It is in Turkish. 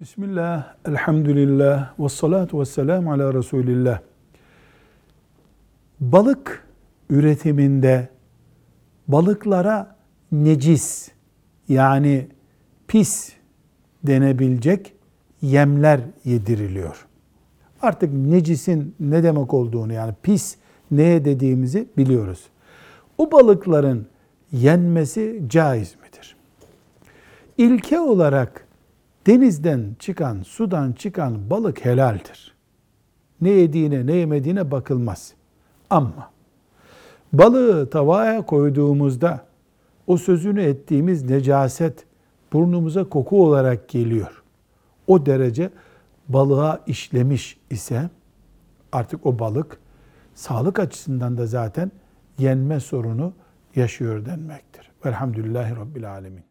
Bismillah, elhamdülillah, ve salatu ve selamu ala Resulillah. Balık üretiminde balıklara necis yani pis denebilecek yemler yediriliyor. Artık necisin ne demek olduğunu yani pis neye dediğimizi biliyoruz. O balıkların yenmesi caiz midir? İlke olarak denizden çıkan, sudan çıkan balık helaldir. Ne yediğine, ne yemediğine bakılmaz. Ama balığı tavaya koyduğumuzda o sözünü ettiğimiz necaset burnumuza koku olarak geliyor. O derece balığa işlemiş ise artık o balık sağlık açısından da zaten yenme sorunu yaşıyor denmektir. Velhamdülillahi Rabbil Alemin.